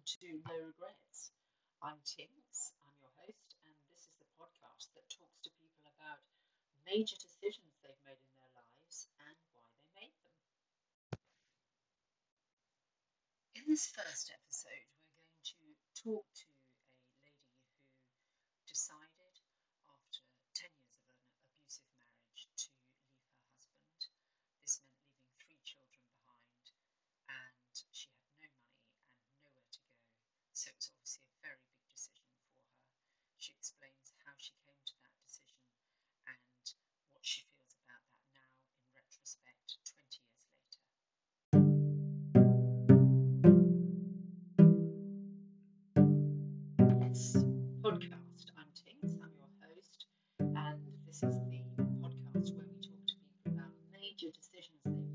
to No Regrets. I'm Tinks, I'm your host, and this is the podcast that talks to people about major decisions they've made in their lives and why they made them. In this first episode, This is the podcast where we talk to people about major decisions they've